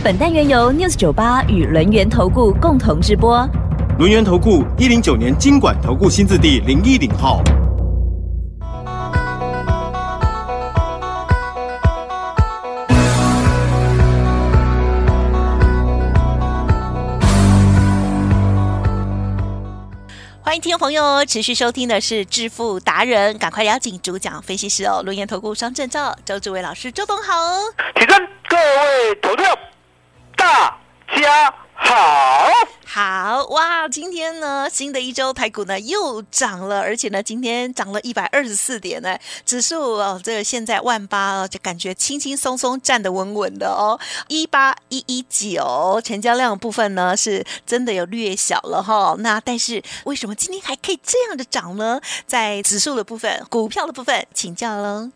本单元由 News 九八与轮源投顾共同直播。轮源投顾一零九年经管投顾新字第零一零号。欢迎听众朋友持续收听的是《致富达人》，赶快邀请主讲分析师哦，轮研投顾双证照周志伟老师，周董好。起身，各位投票，大家好。好哇，今天呢，新的一周台股呢又涨了，而且呢，今天涨了一百二十四点呢，指数哦，这个现在万八哦，就感觉轻轻松松站得稳稳的哦，一八一一九，成交量的部分呢是真的有略小了哈。那但是为什么今天还可以这样的涨呢？在指数的部分、股票的部分，请教喽。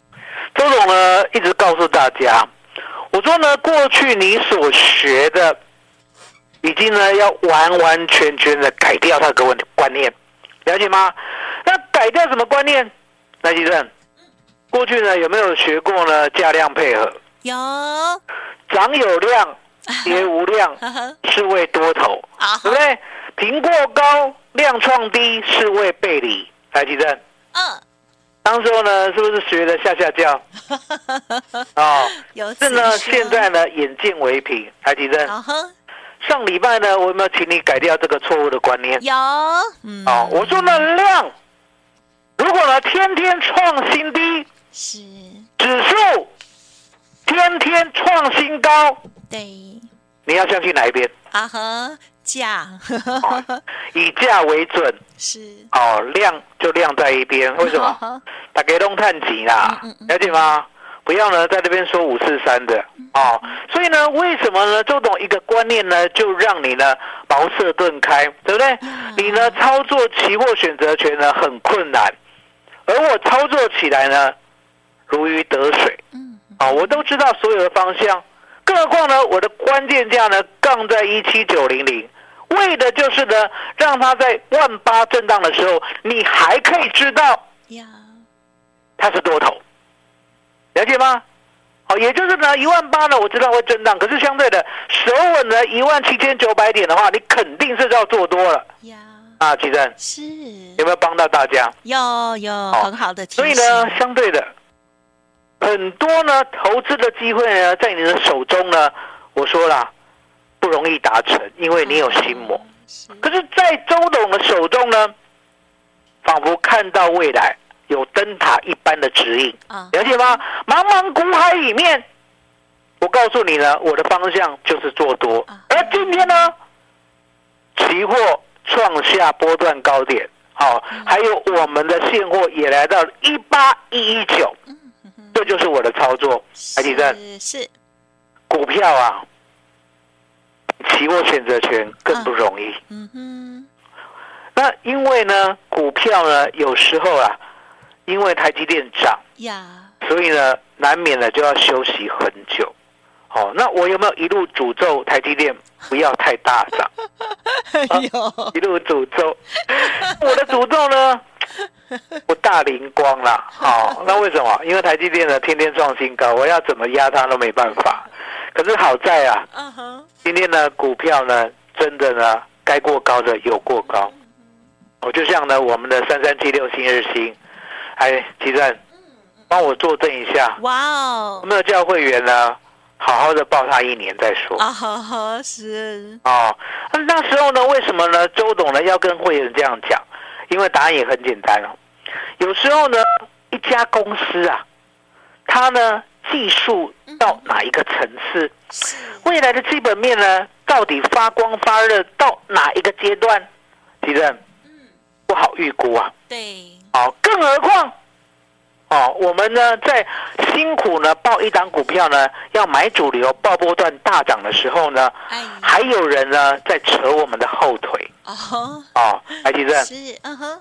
周总呢一直告诉大家，我说呢，过去你所学的。已经呢，要完完全全的改掉他个问观念，了解吗？那改掉什么观念？来，吉正，过去呢有没有学过呢？价量配合有，涨有量，跌无量，是为多头，对不对？平过高，量创低，是为背离。来，吉正，嗯，当时候呢，是不是学的下下叫？哦，有，是呢，现在呢，眼见为凭。来，吉正。上礼拜呢，我有没有请你改掉这个错误的观念？有，嗯，哦，我说那量，如果呢天天创新低，是指数天天创新高，对，你要相信哪一边？啊哈，价，以价为准，是，哦，量就量在一边，为什么？大家都探底啦，了解吗？不要呢，在这边说五四三的哦，所以呢，为什么呢？周董一个观念呢，就让你呢茅塞顿开，对不对？你呢操作期货选择权呢很困难，而我操作起来呢如鱼得水，嗯，啊，我都知道所有的方向，更何况呢，我的关键价呢杠在一七九零零，为的就是呢，让它在万八震荡的时候，你还可以知道呀，它是多头。了解吗？好，也就是呢，一万八呢，我知道会震荡，可是相对的，守稳了一万七千九百点的话，你肯定是要做多了。呀，啊，奇珍是有没有帮到大家？有有很好的所以呢，相对的，很多呢投资的机会呢，在你的手中呢，我说了不容易达成，因为你有心魔。可是，在周董的手中呢，仿佛看到未来。有灯塔一般的指引，了解吗？茫茫股海里面，我告诉你呢，我的方向就是做多。而今天呢，期货创下波段高点，好，还有我们的现货也来到一八一一九，这就是我的操作。海底站是股票啊，期货选择权更不容易。嗯哼，那因为呢，股票呢，有时候啊。因为台积电涨呀，所以呢，难免呢就要休息很久。哦，那我有没有一路诅咒台积电不要太大涨？有，一路诅咒。我的诅咒呢，不大灵光啦。好，那为什么？因为台积电呢天天创新高，我要怎么压它都没办法。可是好在啊，今天呢股票呢真的呢该过高的有过高。我就像呢我们的三三七六新日新。哎，吉正，帮我作证一下。哇哦！没有叫会员呢，好好的抱他一年再说。啊哈，是。哦，那那时候呢，为什么呢？周董呢要跟会员这样讲？因为答案也很简单哦。有时候呢，一家公司啊，他呢技术到哪一个层次，未来的基本面呢，到底发光发热到哪一个阶段？吉正，不好预估啊。对。哦，更何况，哦，我们呢在辛苦呢报一档股票呢，要买主流报波段大涨的时候呢，哎，还有人呢在扯我们的后腿哦，哦，台积电是，嗯哼，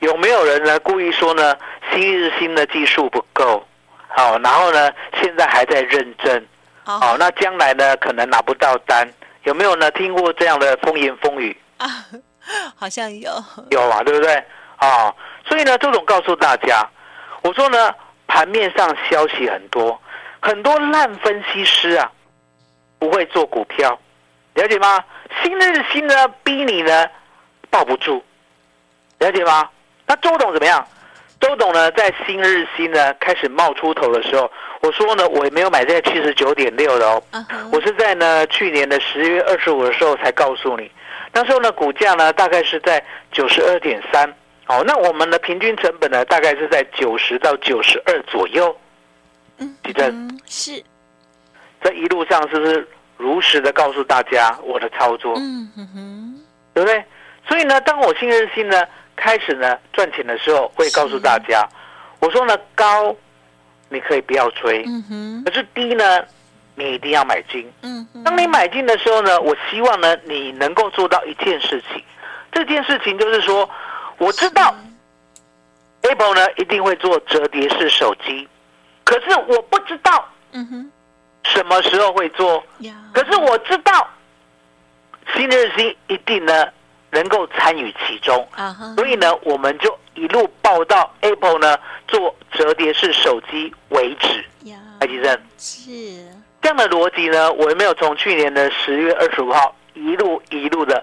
有没有人呢故意说呢新日新的技术不够？好、然后呢现在还在认证，哦哦，那将来呢可能拿不到单，有没有呢听过这样的风言风语？啊，好像有，有啊，对不对？啊、所以呢，周总告诉大家，我说呢，盘面上消息很多，很多烂分析师啊，不会做股票，了解吗？新日新呢，逼你呢抱不住，了解吗？那周董怎么样？周董呢，在新日新呢开始冒出头的时候，我说呢，我也没有买在七十九点六的哦，我是在呢去年的十月二十五的时候才告诉你，那时候呢股价呢大概是在九十二点三，哦，那我们的平均成本呢大概是在九十到九十二左右，嗯地震嗯是，这一路上是不是如实的告诉大家我的操作，嗯哼哼，对不对？所以呢，当我新日新呢开始呢赚钱的时候，会告诉大家，我说呢高你可以不要追，嗯哼，可是低呢你一定要买进。嗯，当你买进的时候呢，我希望呢，你能够做到一件事情。这件事情就是说，我知道 Apple 呢一定会做折叠式手机，可是我不知道嗯哼，什么时候会做。呀，可是我知道，新日新一定呢能够参与其中。所以呢，我们就一路报到 Apple 呢做折叠式手机为止。呀，台积电是，这样的逻辑呢，我有没有从去年的十月二十五号一路一路的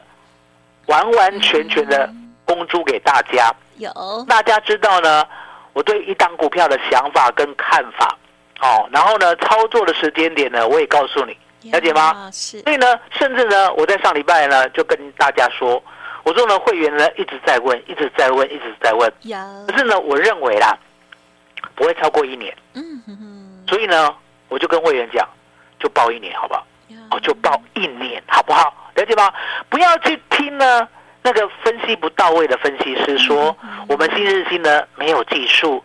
完完全全的公诸给大家？有，大家知道呢，我对一档股票的想法跟看法，哦，然后呢，操作的时间点呢，我也告诉你，了解吗？呀？是，所以呢，甚至呢，我在上礼拜呢就跟大家说，我说呢，会员呢一直在问，一直在问，一直在问，呀，可是呢，我认为啦，不会超过一年，嗯哼哼，所以呢，我就跟会员讲，就报一年，好不好？呀哦，就报一年，好不好？了解吗？不要去听呢那个分析不到位的分析师说，我们新日新呢没有技术，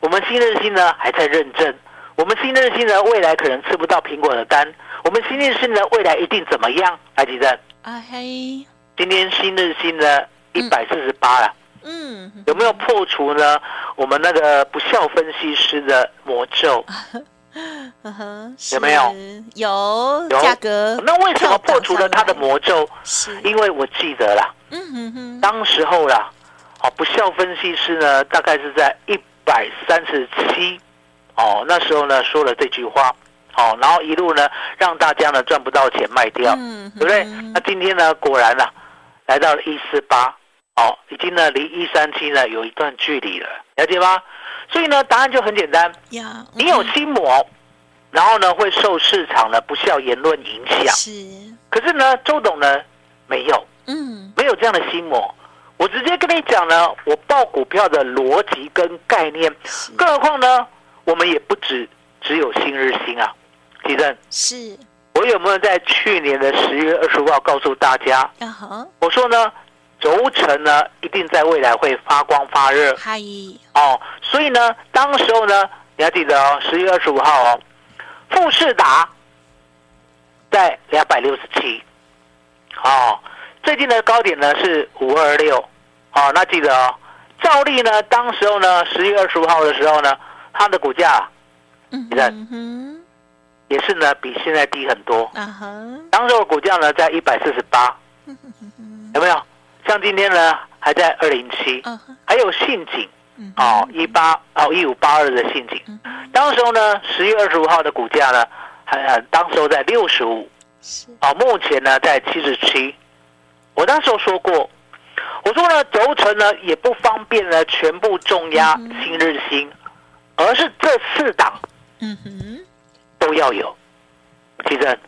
我们新日新呢还在认证，我们新日新呢未来可能吃不到苹果的单，我们新日新呢未来一定怎么样？来，吉正，啊嘿，今天新日新呢一百四十八了，嗯，有没有破除呢我们那个不孝分析师的魔咒？嗯哼，有没有？有有价格，那为什么破除了他的魔咒？是，因为我记得啦。嗯哼哼，当时候啦，哦，不孝分析师呢，大概是在一百三十七，哦，那时候呢说了这句话，哦，然后一路呢让大家呢赚不到钱卖掉，嗯对不对？那今天呢，果然呢、来到了一四八，哦，已经呢离一三七呢有一段距离了，了解吗？所以呢，答案就很简单，呀，你有嗯心魔，然后呢会受市场的不孝言论影响，是，可是呢，周董呢没有。嗯，没有这样的心魔。我直接跟你讲呢，我报股票的逻辑跟概念，更何况呢，我们也不止只有新日新啊。地震，是，我有没有在去年的十月二十五号告诉大家？我说呢，轴承呢一定在未来会发光发热嗨，哦。所以呢，当时候呢，你要记得哦，十月二十五号哦，富士达在两百六十七，哦，最近的高点呢是五二六，哦，那记得哦，照例呢，当时候呢，十月二十五号的时候呢，它的股价嗯你看哼，也是呢比现在低很多，啊哈，当时候股价呢在一百四十八，有没有？像今天呢还在二零七，还有信景嗯哦，一八哦一五八二的信景，当时候呢十月二十五号的股价呢，还呃当时候在六十五，是，啊，目前呢在七十七。我那时候说过，我说呢轴承呢也不方便呢全部重压新日新，而是这四档嗯哼，都要有。其实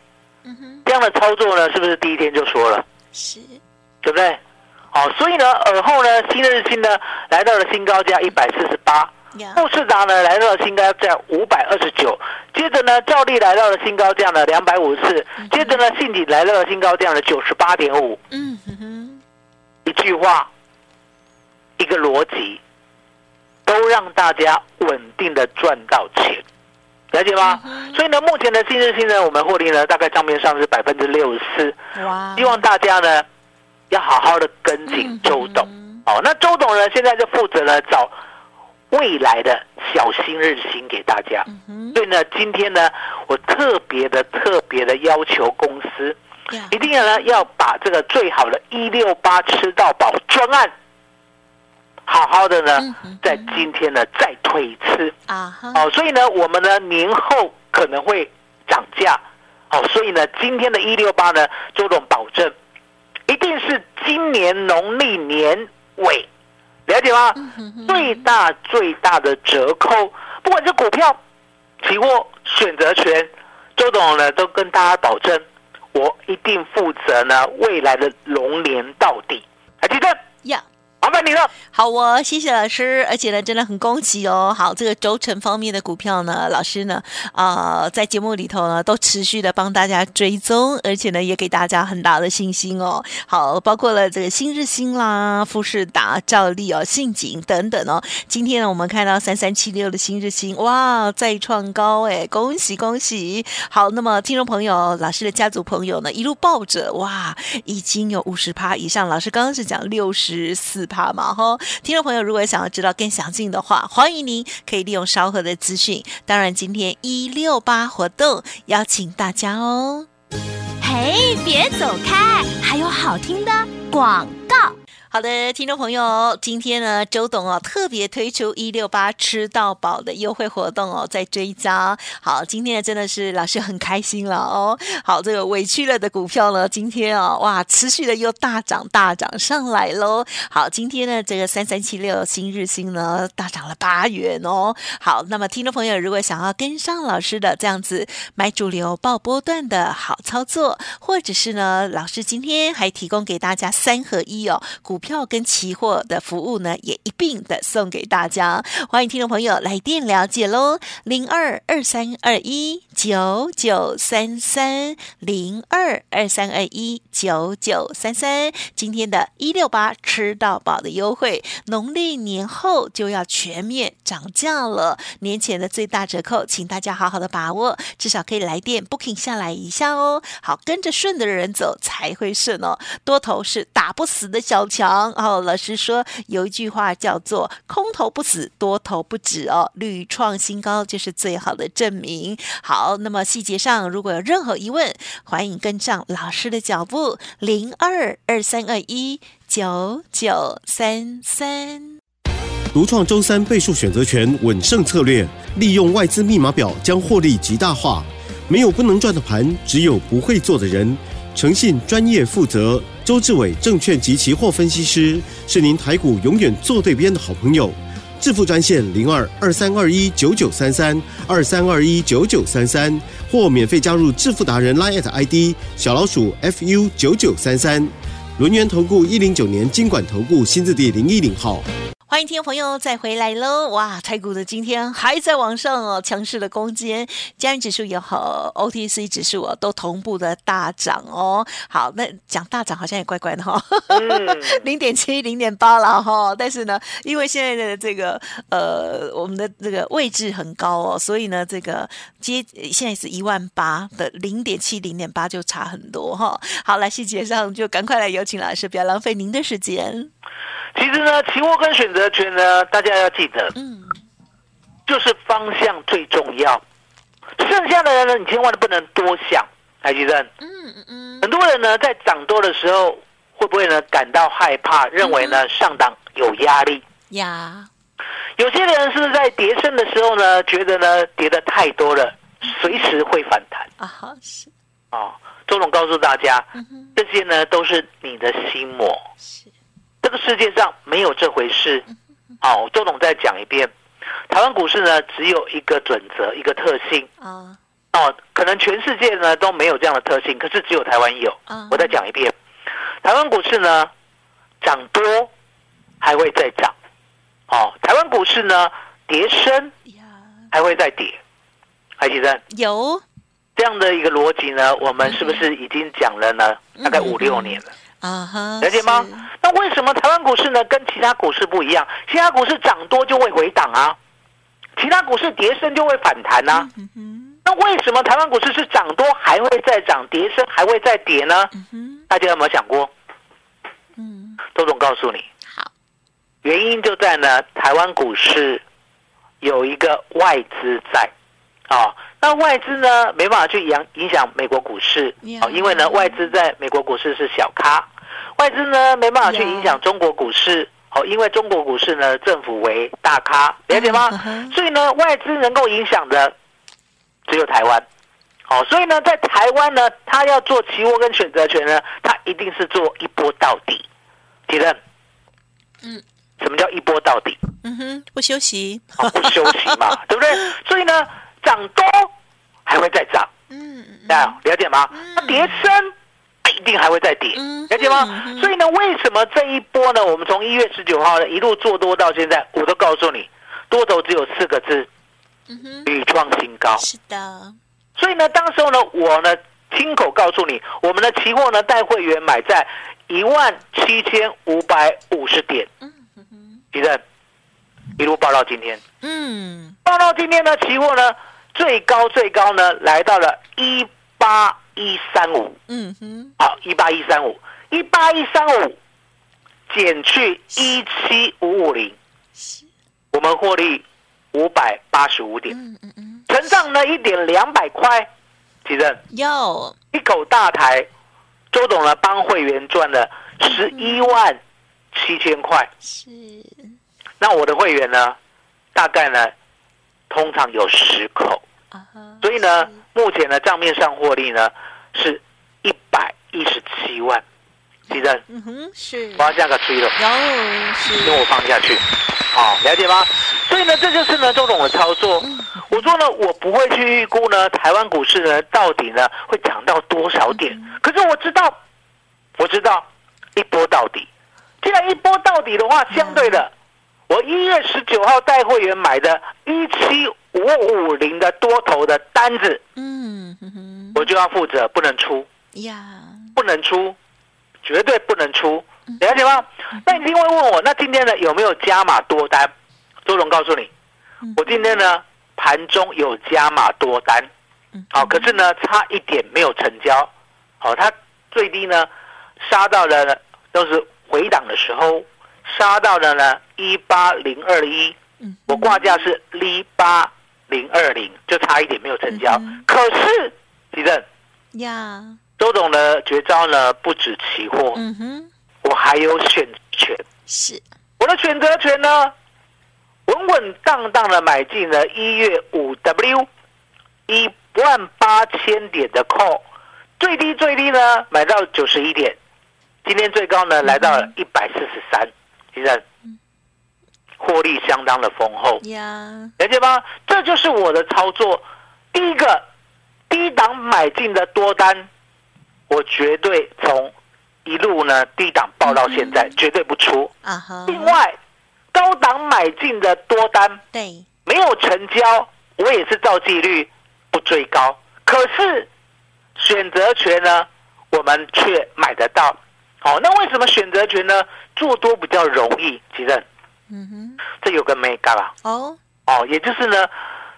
嗯哼，这样的操作呢，是不是第一天就说了，是，对不对？好，所以呢，尔后呢，新日新呢来到了新高价一百四十八，呀，富士达呢来到了新高价五百二十九，接着呢，照例来到了新高价呢两百五十四，接着呢，信锦来到了新高价的九十八点五。嗯哼哼，一句话，一个逻辑，都让大家稳定的赚到钱，了解吗？所以呢，目前的新日新呢，我们获利呢，大概账面上是百分之六十四。哇！希望大家呢，要好好的跟紧周董。哦，那周董呢，现在就负责了找未来的小新日新给大家。所以呢，今天呢，我特别的特别的要求公司，一定要呢要把这个最好的一六八吃到饱专案。好好的呢，在今天呢再推一次。啊，哦，所以呢，我们呢年后可能会涨价，哦，所以呢，今天的一六八呢，周总保证，一定是今年农历年尾，了解吗？最大最大的折扣，不管是股票、期货、选择权，周董呢都跟大家保证，我一定负责呢未来的龙年到底，还记得？呀。麻烦你了，好哦，谢谢老师，而且呢，真的很恭喜哦。好，这个轴承方面的股票呢，老师呢，啊，在节目里头呢，都持续的帮大家追踪，而且呢，也给大家很大的信心哦。好，包括了这个新日新啦、富士达、兆利哦、信景等等哦。今天呢，我们看到三三七六的新日新，哇，再创高哎，恭喜恭喜！好，那么听众朋友，老师的家族朋友呢，一路抱着，哇，已经有五十趴以上。老师刚刚是讲六十四趴。好嘛哈，听众朋友，如果想要知道更详尽的话，欢迎您可以利用稍后的资讯。当然，今天一六八活动邀请大家哦。嘿，别走开，还有好听的广告。好的，听众朋友，今天呢，周董哦特别推出一六八吃到饱的优惠活动哦，在追加。好，今天呢真的是老师很开心了哦。好，这个委屈了的股票呢，今天啊，哇，持续的又大涨大涨上来喽。好，今天呢，这个三三七六新日新呢大涨了八元哦。好，那么听众朋友，如果想要跟上老师的这样子买主流爆波段的好操作，或者是呢，老师今天还提供给大家三合一哦股。股票跟期货的服务呢，也一并的送给大家。欢迎听众朋友来电了解喽，零二二三二一九九三三零二二三二一九九三三。今天的一六八吃到饱的优惠，农历年后就要全面涨价了。年前的最大折扣，请大家好好的把握，至少可以来电 booking 下来一下哦。好，跟着顺的人走才会顺哦。多头是打不死的小强。哦，老师说有一句话叫做“空头不死，多头不止”哦，屡创新高就是最好的证明。好，那么细节上如果有任何疑问，欢迎跟上老师的脚步，零二二三二一九九三三。独创周三倍数选择权稳胜策略，利用外资密码表将获利极大化。没有不能赚的盘，只有不会做的人。诚信、专业、负责。周志伟证券及期货分析师是您台股永远做对边的好朋友。致富专线零二二三二一九九三三二三二一九九三三，或免费加入致富达人 Line ID 小老鼠 fu 九九三三。轮源投顾一零九年经管投顾新字第零一零号。欢迎听众朋友再回来喽！哇，台股的今天还在往上哦，强势的攻坚，加元指数也好，OTC 指数啊都同步的大涨哦。好，那讲大涨好像也怪怪的哈，零点七、零点八了哈。但是呢，因为现在的这个呃，我们的这个位置很高哦，所以呢，这个接现在是一万八的零点七、零点八就差很多哈。好，来细节上就赶快来有请老师，不要浪费您的时间。其实呢，期货跟选择权呢，大家要记得，嗯，就是方向最重要。剩下的人呢，你千万不能多想，台积电。嗯嗯嗯。很多人呢，在涨多的时候，会不会呢感到害怕，认为呢上档有压力？呀。有些人是在跌升的时候呢，觉得呢跌的太多了，随时会反弹。啊是。哦，周总告诉大家，这些呢都是你的心魔。是。这个世界上没有这回事，哦，周董再讲一遍，台湾股市呢只有一个准则，一个特性。啊，哦，可能全世界呢都没有这样的特性，可是只有台湾有。我再讲一遍，台湾股市呢涨多还会再涨，哦，台湾股市呢跌深还会再跌，还记得有。这样的一个逻辑呢？我们是不是已经讲了呢？大概五六年了。啊哈，了解吗？那为什么台湾股市呢跟其他股市不一样？其他股市涨多就会回档啊，其他股市跌升就会反弹啊。那为什么台湾股市是涨多还会再涨，跌升还会再跌呢？大家有没有想过？嗯，周总告诉你，好，原因就在呢，台湾股市有一个外资在，啊，那外资呢没办法去影影响美国股市，啊，因为呢外资在美国股市是小咖，外资呢没办法去影响中国股市，哦，因为中国股市呢政府为大咖，了解吗？所以呢外资能够影响的只有台湾，好，所以呢在台湾呢，他要做期货跟选择权呢，他一定是做一波到底，记得，嗯，什么叫一波到底？嗯哼，不休息，不休息嘛，对不对？所以呢，涨多还会再涨，嗯，啊，了解吗？那跌升一定还会再跌，了解吗？所以呢，为什么这一波呢？我们从一月十九号呢一路做多到现在，我都告诉你，多头只有四个字，屡创新高。是的，所以呢，当时候呢，我呢亲口告诉你，我们的期货呢带会员买在一万七千五百五十点，嗯哼。一路报到今天，嗯，报到今天呢，期货呢最高最高呢来到了一八一三五，嗯哼，好，一八一三五，一八一三五减去一七五五零，我们获利五百八十五点，嗯嗯嗯，成长呢一点两百块，几任有。一口大台，周董呢帮会员赚了十一万七千块，是。那我的会员呢，大概呢，通常有十口，所以呢，目前呢账面上获利呢是一百一十七万，记得，嗯哼，是，我要加个吹了，有，是，跟我放下去，好，了解吗？所以呢，这就是呢周总的操作。我说呢，我不会去预估呢台湾股市呢到底呢会涨到多少点，可是我知道，我知道一波到底。既然一波到底的话，相对的。我一月十九号带会员买的一七五五零的多头的单子，嗯，我就要负责不能出。呀，不能出，绝对不能出，了解吗？那你一定会问我，那今天呢有没有加码多单？周总告诉你，我今天呢盘中有加码多单，好，可是呢差一点没有成交，好，它最低呢杀到了都是回档的时候。杀到了呢一八零二一，我挂价是一八零二零，就差一点没有成交。可是，地震呀，周董的绝招呢不止期货，嗯哼，我还有选权，是。我的选择权呢，稳稳当当的买进了一月五 W 一万八千点的 call，最低最低呢买到九十一点，今天最高呢来到了一百四十三。其实获利相当的丰厚呀，了解吗？这就是我的操作。第一个低档买进的多单，我绝对从一路呢低档报到现在，绝对不出。啊另外，高档买进的多单，对，没有成交，我也是照纪律不追高。可是选择权呢，我们却买得到。好，那为什么选择权呢？做多比较容易，其实，嗯哼，这有个没干啦。哦哦，也就是呢，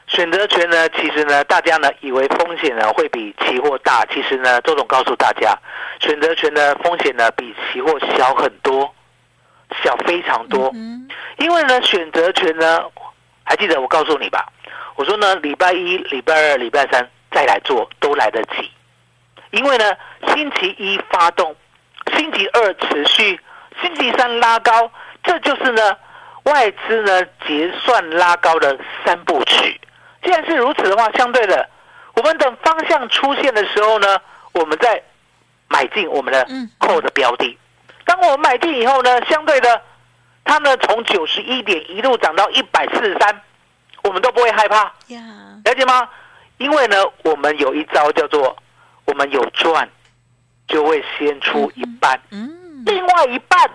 选择权呢，其实呢，大家呢以为风险呢会比期货大，其实呢，周总告诉大家，选择权的风险呢比期货小很多，小非常多。嗯，因为呢，选择权呢，还记得我告诉你吧？我说呢，礼拜一、礼拜二、礼拜三再来做都来得及，因为呢，星期一发动，星期二持续。星期三拉高，这就是呢外资呢结算拉高的三部曲。既然是如此的话，相对的，我们等方向出现的时候呢，我们再买进我们的扣的标的。当我们买进以后呢，相对的，它呢从九十一点一路涨到一百四十三，我们都不会害怕。了解吗？因为呢，我们有一招叫做我们有赚，就会先出一半。嗯。另外一半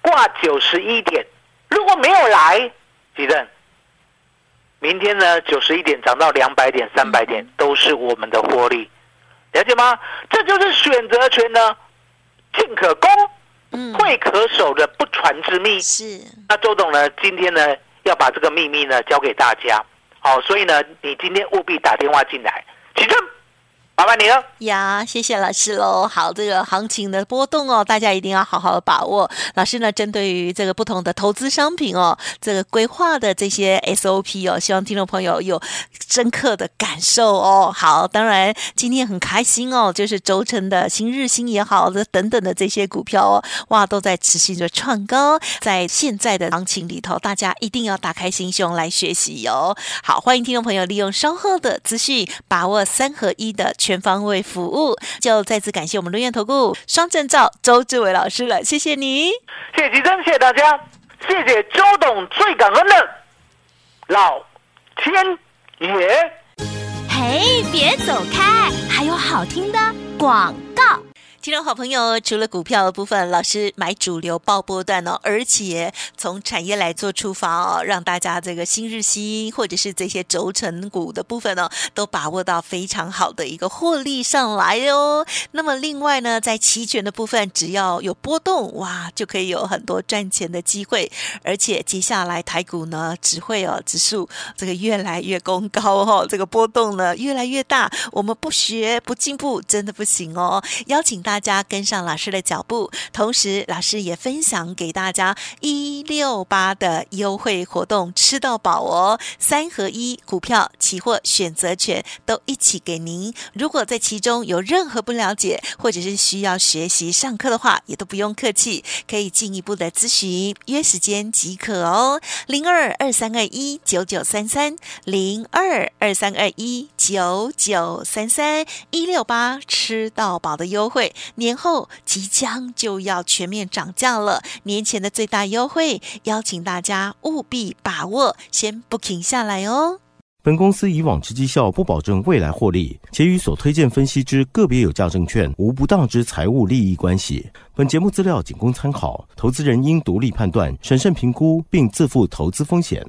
挂九十一点，如果没有来，几阵？明天呢？九十一点涨到两百点、三百点，都是我们的获利，了解吗？这就是选择权呢进可攻，退可守的不传之秘。是。那周董呢，今天呢要把这个秘密呢交给大家。好，所以呢，你今天务必打电话进来，起正。麻烦你了呀，谢谢老师喽。好，这个行情的波动哦，大家一定要好好的把握。老师呢，针对于这个不同的投资商品哦，这个规划的这些 SOP 哦，希望听众朋友有深刻的感受哦。好，当然今天很开心哦，就是轴承的新日新也好这等等的这些股票哦，哇，都在持续的创高。在现在的行情里头，大家一定要打开心胸来学习哟。好，欢迎听众朋友利用稍后的资讯，把握三合一的。全方位服务，就再次感谢我们陆源投顾双证照周志伟老师了，谢谢你，谢谢吉珍，谢谢大家，谢谢周董，最感恩的老天爷。嘿，别走开，还有好听的广告。听众好朋友，除了股票的部分，老师买主流爆波段哦，而且从产业来做出发哦，让大家这个新日新或者是这些轴承股的部分呢，都把握到非常好的一个获利上来哦。那么另外呢，在期权的部分，只要有波动，哇，就可以有很多赚钱的机会。而且接下来台股呢，只会哦指数这个越来越攻高哦，这个波动呢越来越大，我们不学不进步，真的不行哦。邀请大。大家跟上老师的脚步，同时老师也分享给大家一六八的优惠活动，吃到饱哦！三合一股票、期货、选择权都一起给您。如果在其中有任何不了解，或者是需要学习上课的话，也都不用客气，可以进一步的咨询，约时间即可哦。零二二三二一九九三三，零二二三二一九九三三，一六八吃到饱的优惠。年后即将就要全面涨价了，年前的最大优惠，邀请大家务必把握，先不停下来哦。本公司以往之绩效不保证未来获利，且与所推荐分析之个别有价证券无不当之财务利益关系。本节目资料仅供参考，投资人应独立判断、审慎评估，并自负投资风险。